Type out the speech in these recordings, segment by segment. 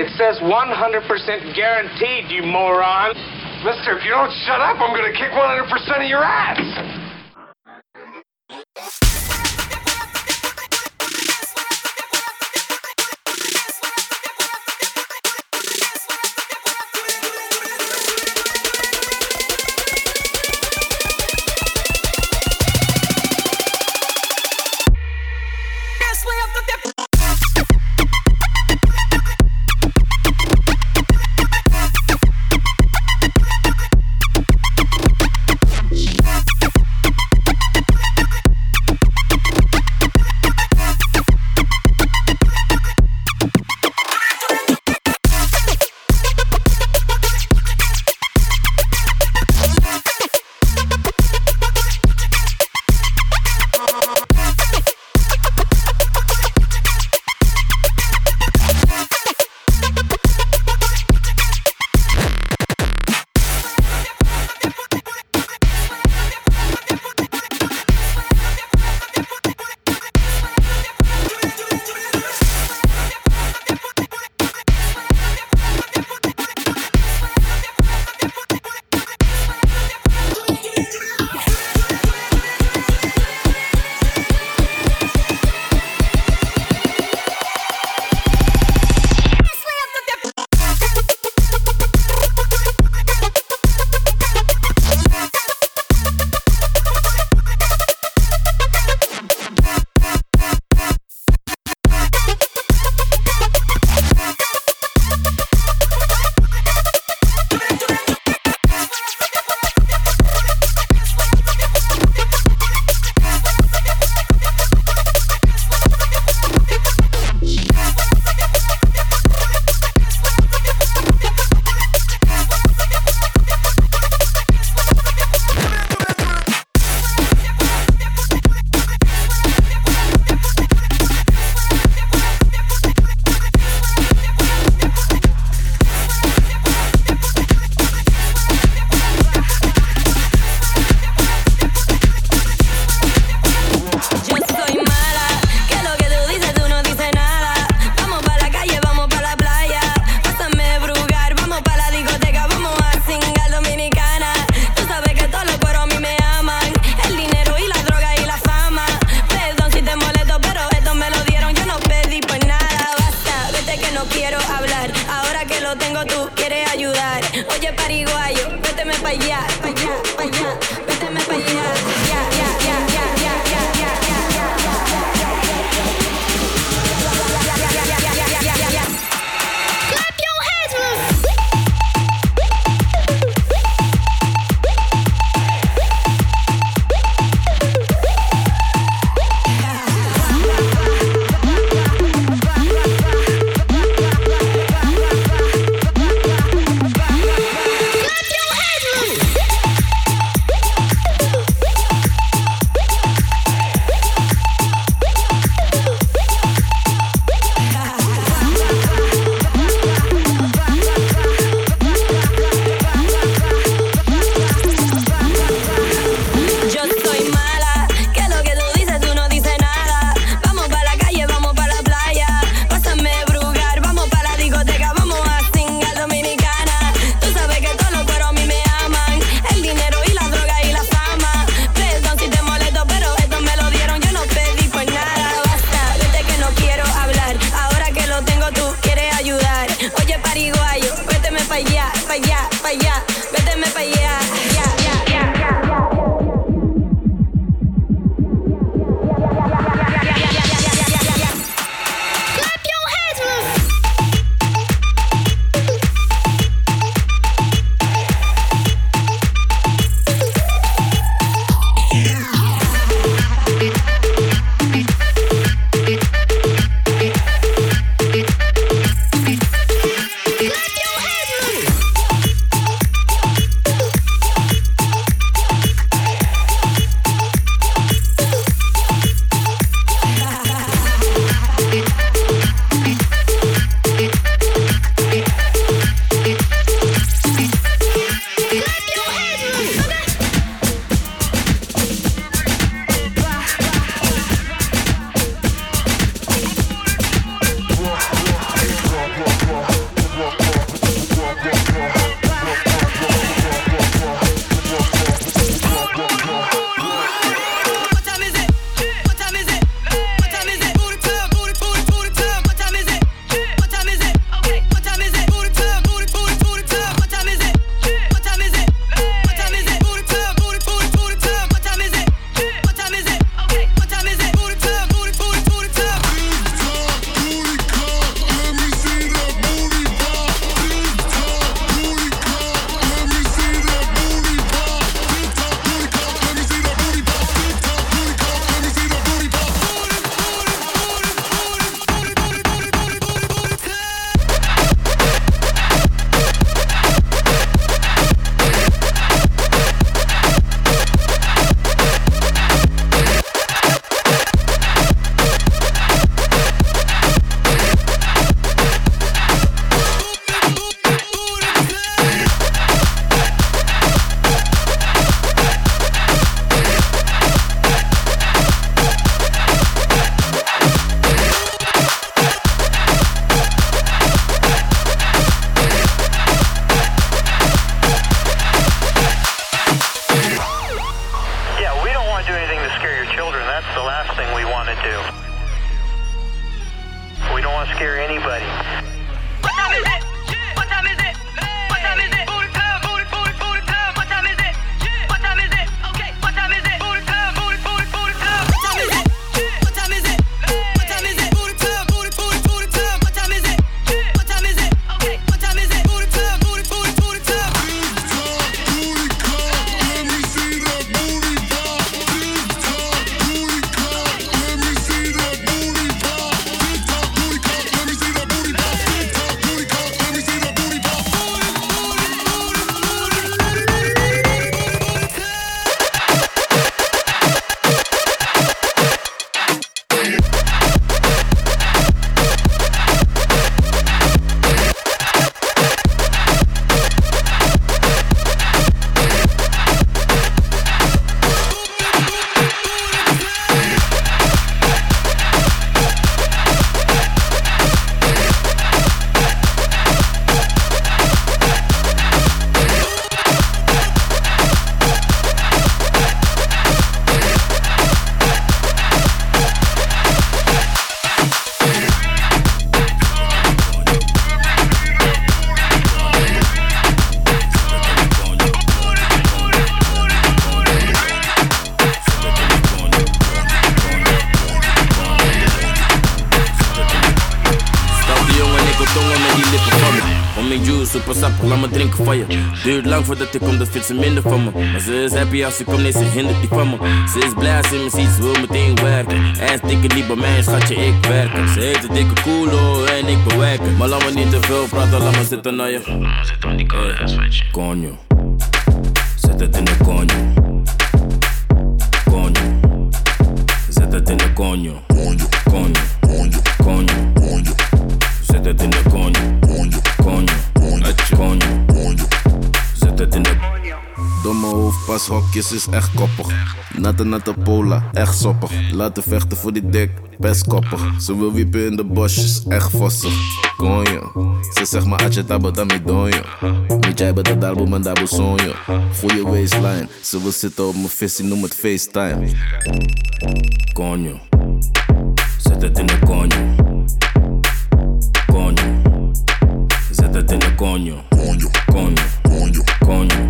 It says 100% guaranteed, you moron. Mister, if you don't shut up, I'm gonna kick 100% of your ass. Voordat ik kom, dat vindt ze minder van me. Maar ze is happy als ze komt, nee, ze hindert die van me. Ze is blij als ze me ziet, ze wil meteen werken. En stikken niet bij mij, schatje, ik werken. Ze heeft een dikke koelo en ik bewerken. Maar laat me niet te veel praten, laat me zitten naar je. Laat me zitten aan die koude huiswetje. Konjo, zet het in de konjo. Konjo, zet het in de konjo. Konjo, konjo, konjo, konjo. Zet het in de konjo. Konjo, konjo, Hoofdpas hokjes is echt koppig. Natte natte pola, echt soppig. Laten vechten voor die dik, best koppig. Ze wil wiepen in de bosjes, echt vossig. Konjo, ze zegt maar atje tabo dami donjo. Niet jij bent dat album en dabo sonjo. Goeie waistline, ze wil zitten op mijn visie, noem het FaceTime. Konjo, zet het in de konjo. Konjo, zet het in de. Konjo, konjo, konjo, konjo.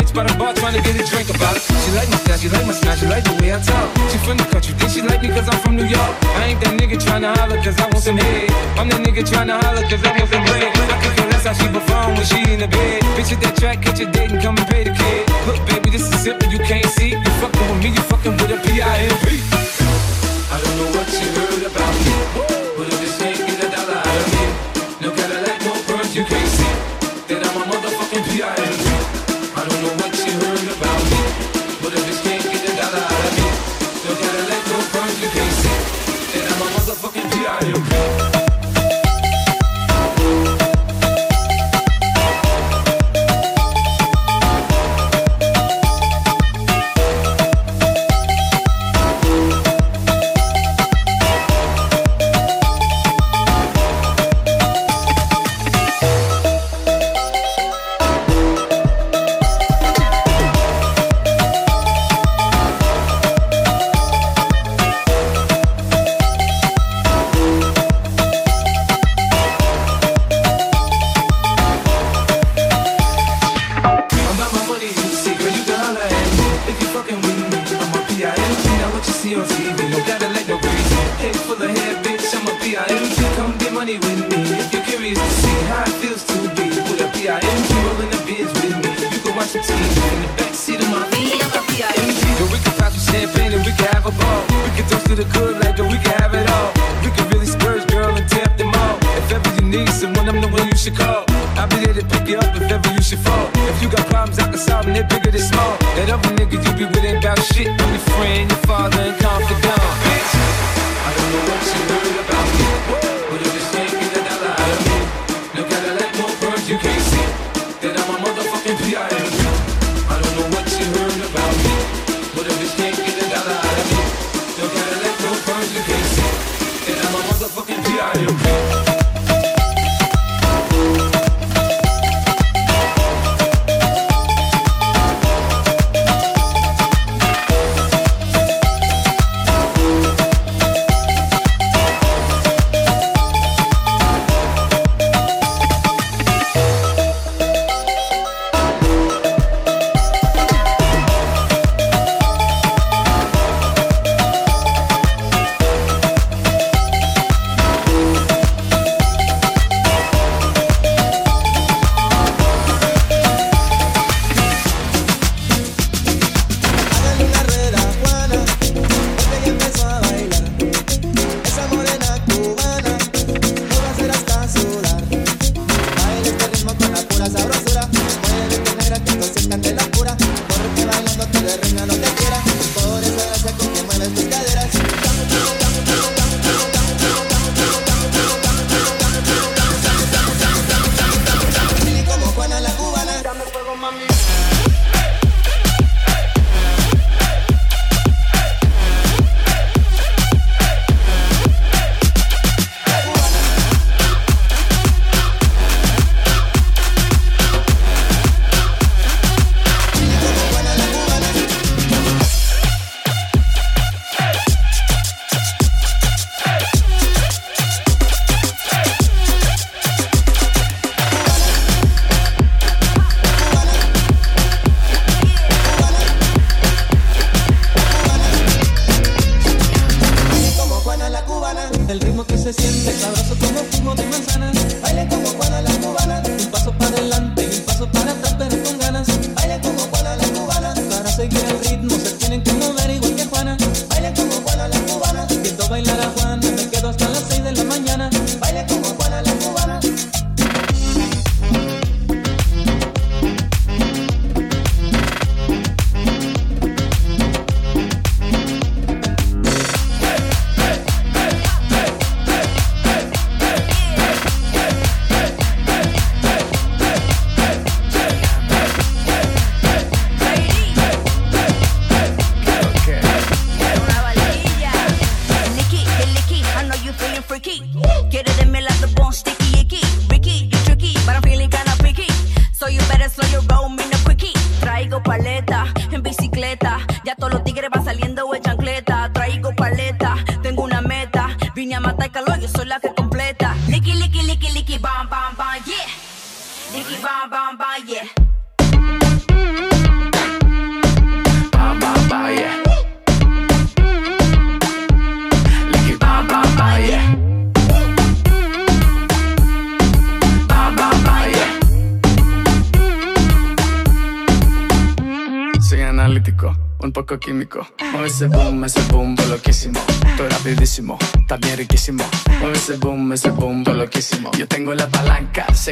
walks by the bar trying to get a drink about it. She like my style, she like my style, she like the way I talk. She from the country, think she like me cause I'm from New York. I ain't that nigga trying to holler cause I want some head. I'm that nigga trying to holler cause I want some bread. I can feel that's how she perform when she in the bed. Bitch, hit that track, catch a date and come and pay the kid. Look, baby, this is simple, you can't see. You fucking with me, you fucking with a P-I-M-P. I don't know what you heard about me.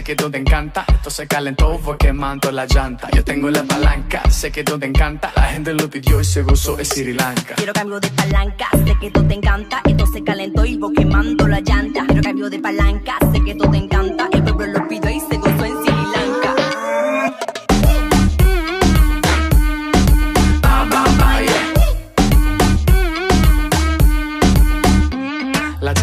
Que tú te encanta. Esto se calentó, fue quemando la llanta. Yo tengo la palanca, sé que tú te encanta. La gente lo pidió y se gozó en Sri Lanka. Quiero cambio de palanca, sé que tú te encanta. Esto se calentó y vos quemando la llanta. Quiero cambio de palanca, sé que tú te encanta. El pueblo lo pidió y se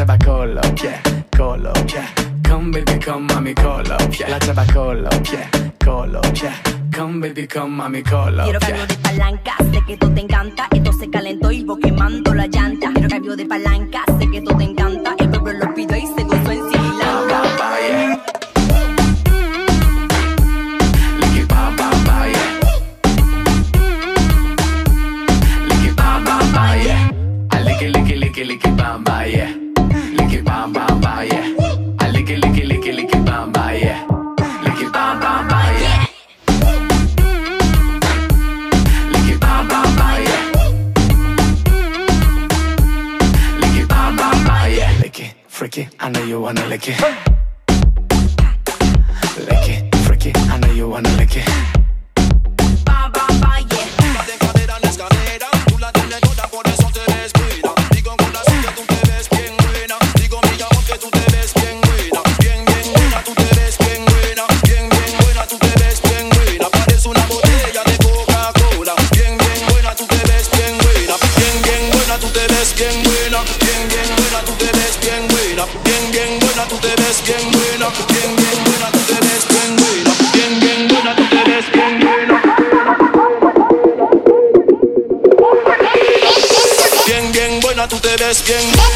chava coloquia, coloquia Come baby, come mami, colo, yeah. La chava colo, yeah, colo, yeah. Come baby, come mami, colo, Quiero cambio de palanca, sé que tú te encanta. Esto se calentó y vos quemando la llanta. Quiero cambio de palanca, sé que tú te encanta. El pueblo lo pidió y se gozó en Sri Lanka. Licky, licky, licky, licky, bamba, yeah. Wanna lick it. es bien.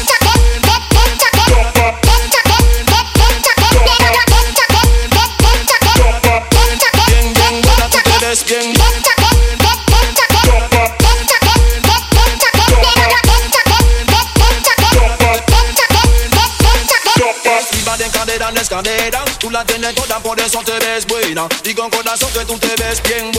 En tú la tienes toda, por eso te ves buena. Digo corazón que tú te ves bien.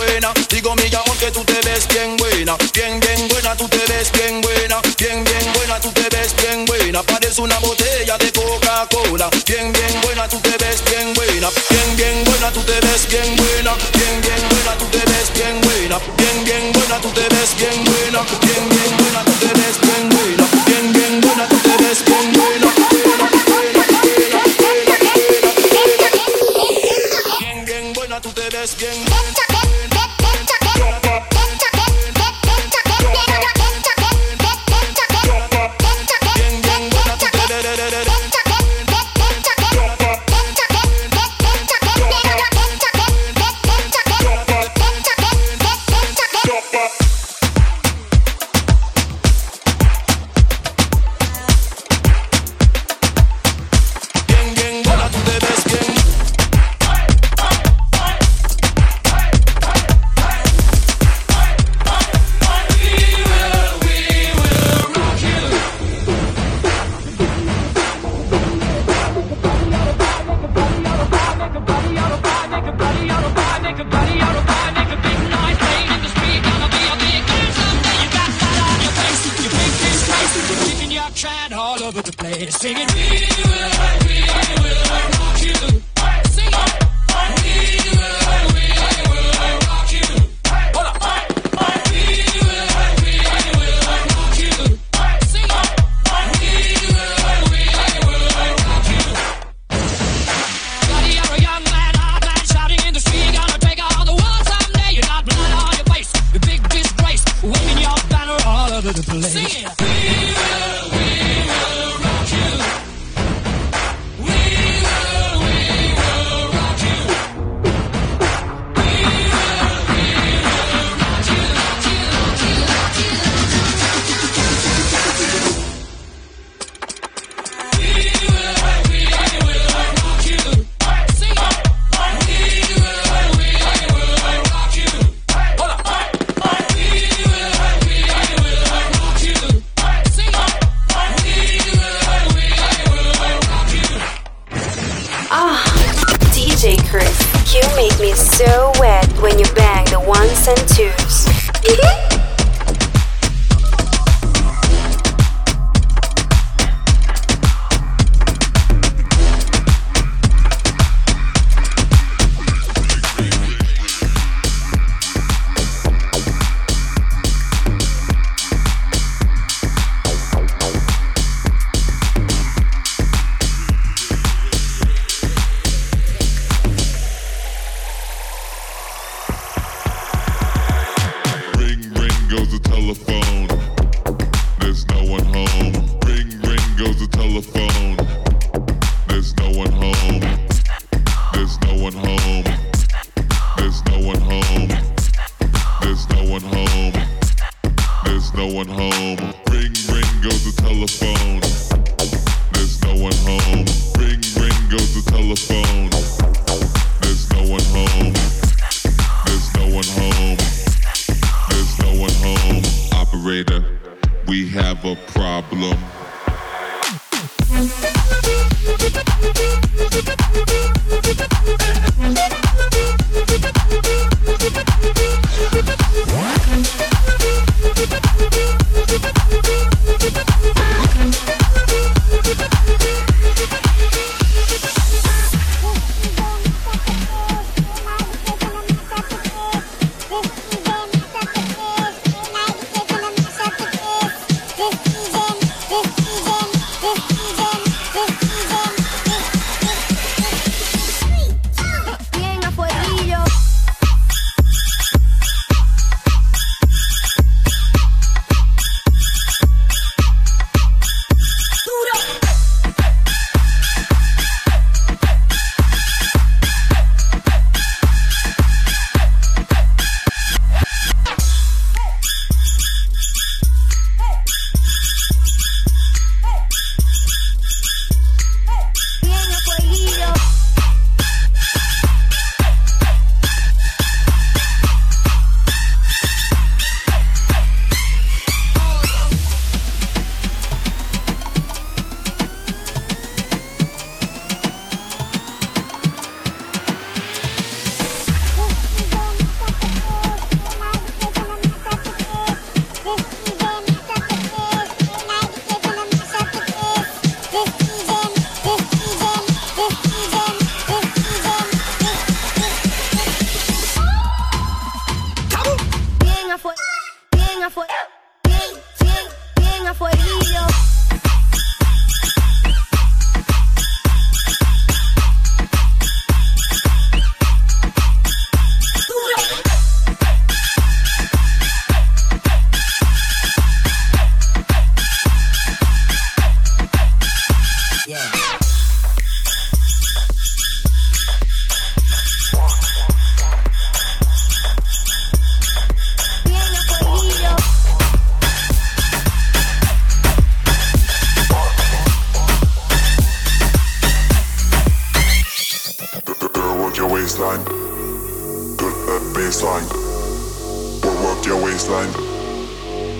Waistline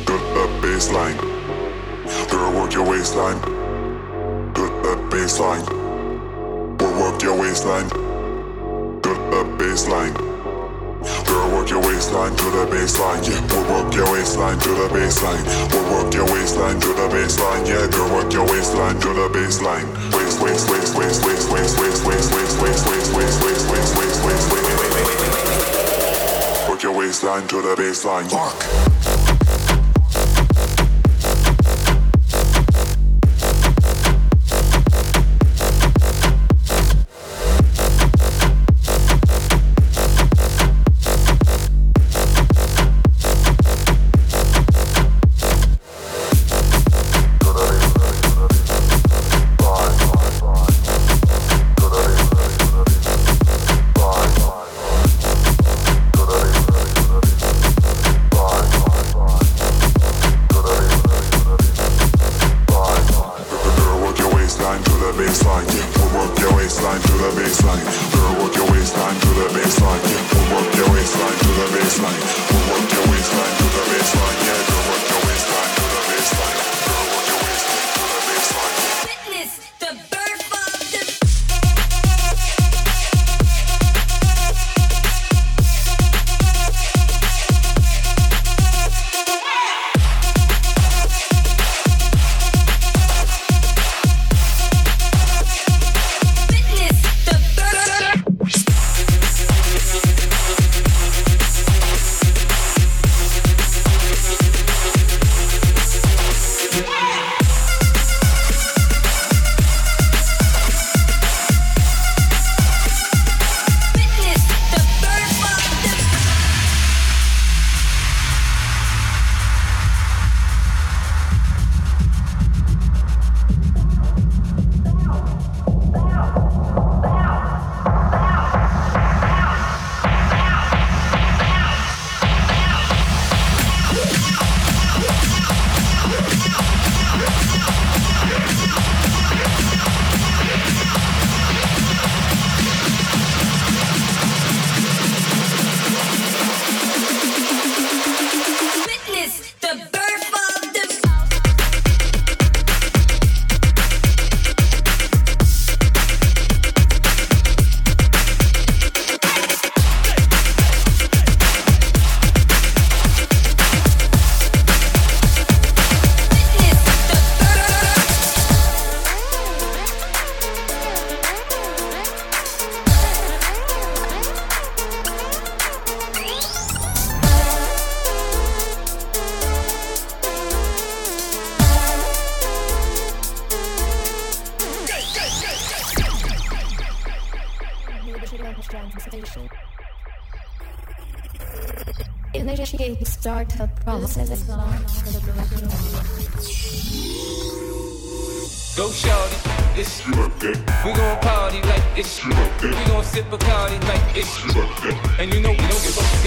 to the baseline. Girl, work your waistline to the baseline. We'll work your waistline to the baseline. Girl, work your waistline to the baseline. Yeah, we'll work your waistline to the baseline. We'll work your waistline to the baseline. Yeah, girl, work your waistline to the baseline. Waist, waist, waist, waist, waist, waist, waist, waist, waist, waist, waist, waist, waist, waist, waist, waist, waist. Work your waistline to the baseline. Walk.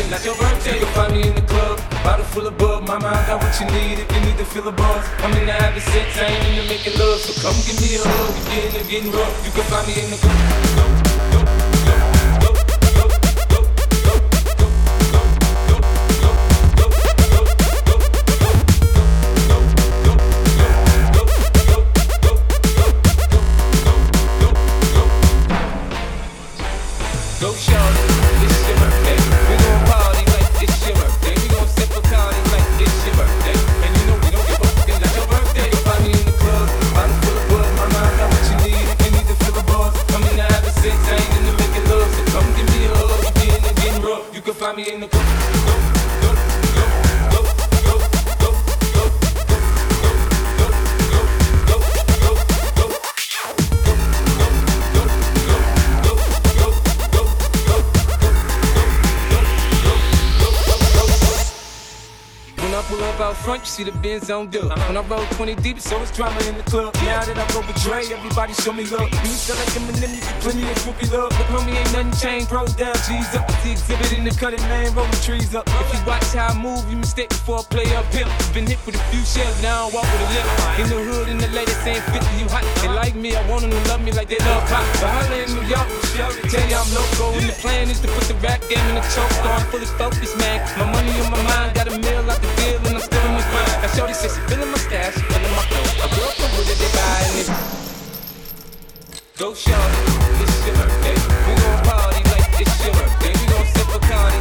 Not your birthday You can find me in the club, bottle full of bub Mama, I got what you need if you need to feel a buzz. I'm in the having sex, I ain't into making love. So come give me a hug, we getting it getting rough. You can find me in the club see the Benz on dub. When I roll 20 deep, so it's drama in the club. Now that I go with everybody show me love. You sell like Eminem, you get plenty of groupie love. But homie ain't nothing changed, bros down, G's up. The exhibit in the cutting lane, rolling trees up. Watch how I move, you mistake before I play up here. Been hit with a few shells, now I walk with a limp. In the hood, in the ladies saying 50, you hot. They like me, I want them to love me like they love pop. But holla in New York, tell you I'm local. And the plan is to put the rap game in the choke. So I'm fully focused, man. My money on my mind, got a meal out the deal, and I'm still in the grind. Now Shorty says she feeling my stash, she feeling my flow. A girl from it, they buying it. Go shorty, it's your birthday. A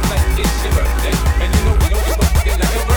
like it's your birthday. And you know we up it like your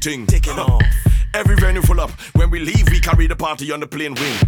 to do the same thing. Taking off. Every venue full up. When we leave, we carry the party on the plane wing.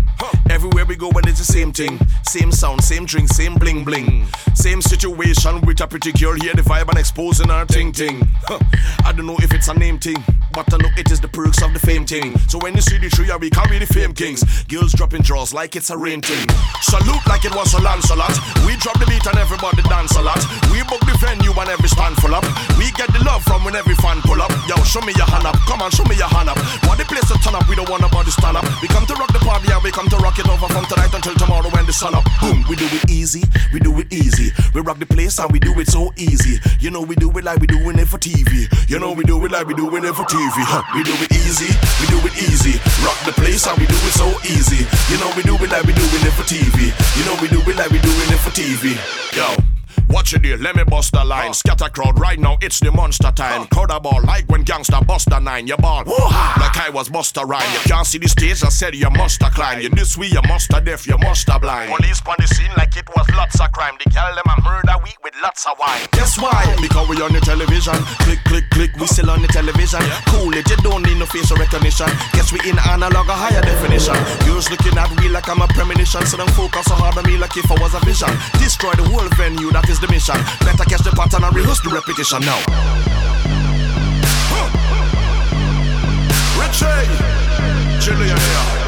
Everywhere we go, and it's the same thing. Same sound, same drink, same bling bling. Mm. Same situation with a pretty girl here, the vibe and exposing her ting ting. Huh. I don't know if it's a name thing, but I it is the perks of the fame thing. So when you see the trio, we carry the fame kings. Girls dropping draws like it's a rain thing. Salute like it was a Lancelot. We drop the beat and everybody dance a lot. We book the venue and every stand full up. We get the love from when every fan pull up. Yo, show me your hand up. Come on, show me your hand up. Want the place to turn up, we don't want nobody stand up. We come to rock the party, yeah, we come to rock it over from tonight until tomorrow when the sun up. Boom, we do it easy, we do it easy. We rock the place and we do it so easy. You know we do it like we doing it for TV. You know we do it like we doing it for TV. Huh. We do it easy, we do it easy. Rock the place and we do it so easy. You know we do it like we doing it for TV. You know we do it like we doing it for TV. Yo. Watch it there, let me bust the line. Scatter crowd right now, it's the monster time. Crowd a ball like when gangster bust a nine. You ball like I was Buster Rhyme. You can't see the stage, I said you must a climb. You this way, you must a deaf, you must a blind. Police on the scene like it was lots of crime. They call them a murder week with lots of wine. Guess why? Because we on the television. Click, click, click, we still on the television. Cool it, you don't need no facial recognition. Guess we in analog, a higher definition. Girls looking at me like I'm a premonition. So don't focus so hard on me like if I was a vision. Destroy the whole venue, that is the mission. Better catch the pattern and rehearse the repetition now. Here.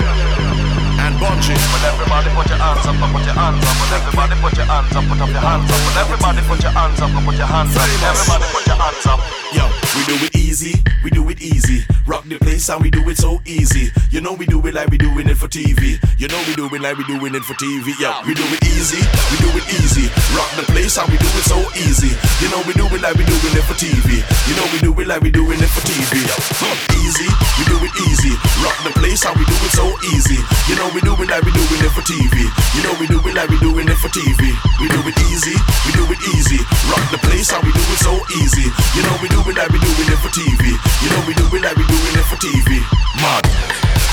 Bungie. But everybody put your hands up, put your hands up. But everybody put your hands up, put up your hands up. But everybody put your hands up, put your hands up. Everybody put your hands up. Yo, we do it easy, we do it easy. Rock the place and we do it so easy. You know we do it like we doing it for TV. You know we do it like we doing it for TV. Yo, we do it easy, we do it easy. Rock the place and we do it so easy. You know we do it like we doing it for TV. You know we do it like we doing it for TV. Yo, easy, we do it easy. Rock the place and we do it so easy. You know we do it like we doing it for TV. You know we do it like we doing it for TV. We do it easy, we do it easy. Rock the place how we do it so easy. You know we do it like we doing it for TV. You know we do it like we doing it for TV. Mad.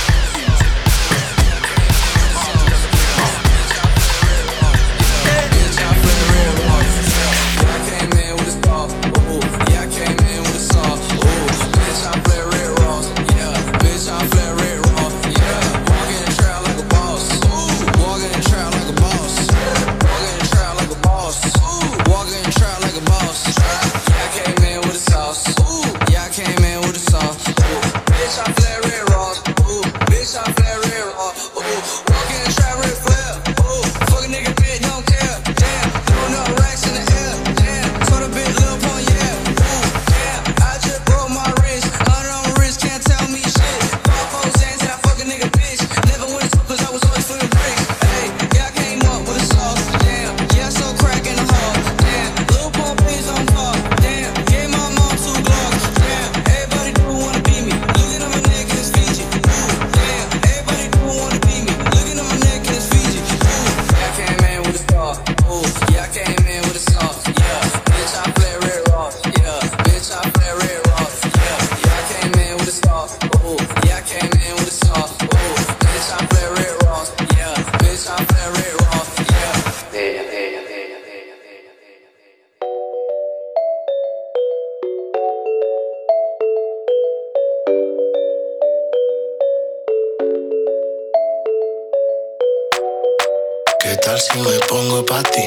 Tal si me pongo pa' ti?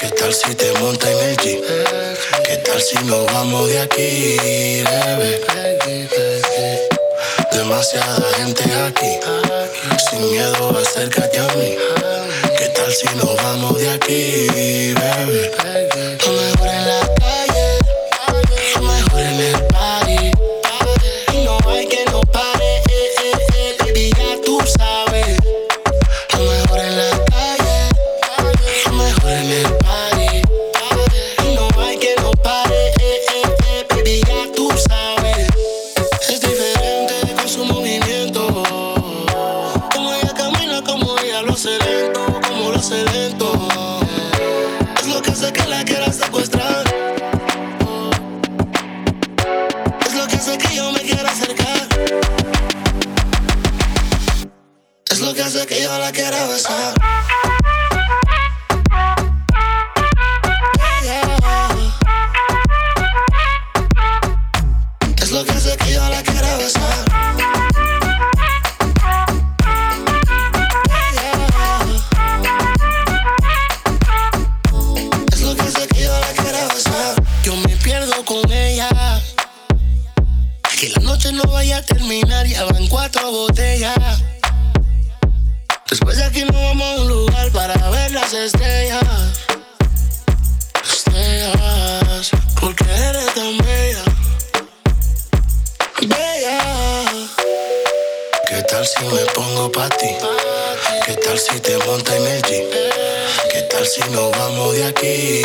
¿Qué tal si te monta en el Jeep? ¿Qué tal si nos vamos de aquí, bebé? Demasiada gente aquí, sin miedo acércate a mí. ¿Qué tal si nos vamos de aquí, bebé? En la tal si me pongo pa' ti? ¿Qué tal si te monta en el jeep? ¿Qué tal si nos vamos de aquí,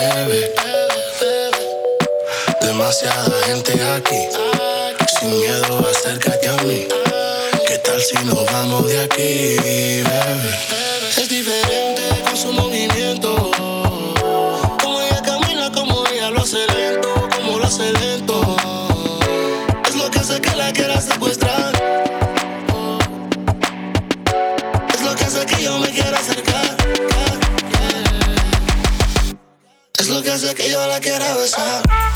bebé? Demasiada gente aquí, sin miedo acércate a mí. ¿Qué tal si nos vamos de aquí, bebé? Es diferente que hace que yo la quiera besar.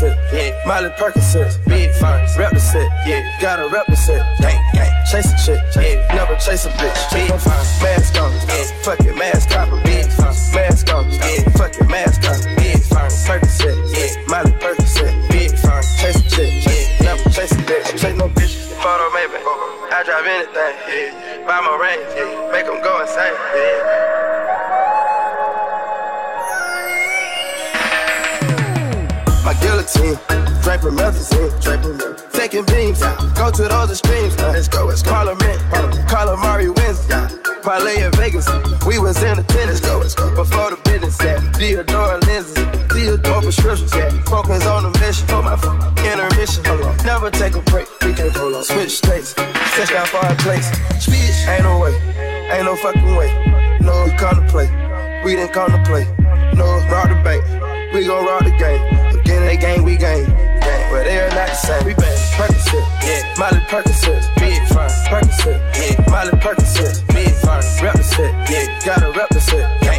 Percocet, yeah. Miley Percocet, big fines, represent. yeah. Gotta represent. the set, gang, gang. Chase a chick, yeah. Never chase a bitch, big fines, Mask on, yeah. Fuck your mask on, big fines, Mask on, yeah. Fuck your mask on, big fines, Percocet, yeah. Miley Percocet, big fines, Chase a chick, yeah. Never chase a bitch, chase no bitch. Photo maybe, I drive anything, yeah. Buy my range, yeah. Guillotine. Draper methazine, Draper Taking beams, go to those extremes. let's go, let's go. Parliament, Calamari wins, yeah. Parlay in Vegas, we was in. Go, let's go. Before the business, yeah. Theodore lenses, Theodore prescriptions, yeah. Focus on the mission, for my intermission. Never take a break, we can't pull on. Switch states, touchdown for our place. Speech, ain't no way, ain't no fucking way. No, we come to play, we didn't come to play. No, rob the bank, we gon' rob the game. Gang, we gang. Gang, but they are not the same. We bang Percocet, yeah. Miley Percocet, big fine. Percocet, yeah. Miley Percocet, big fine. Represent, yeah. Gotta represent, gang,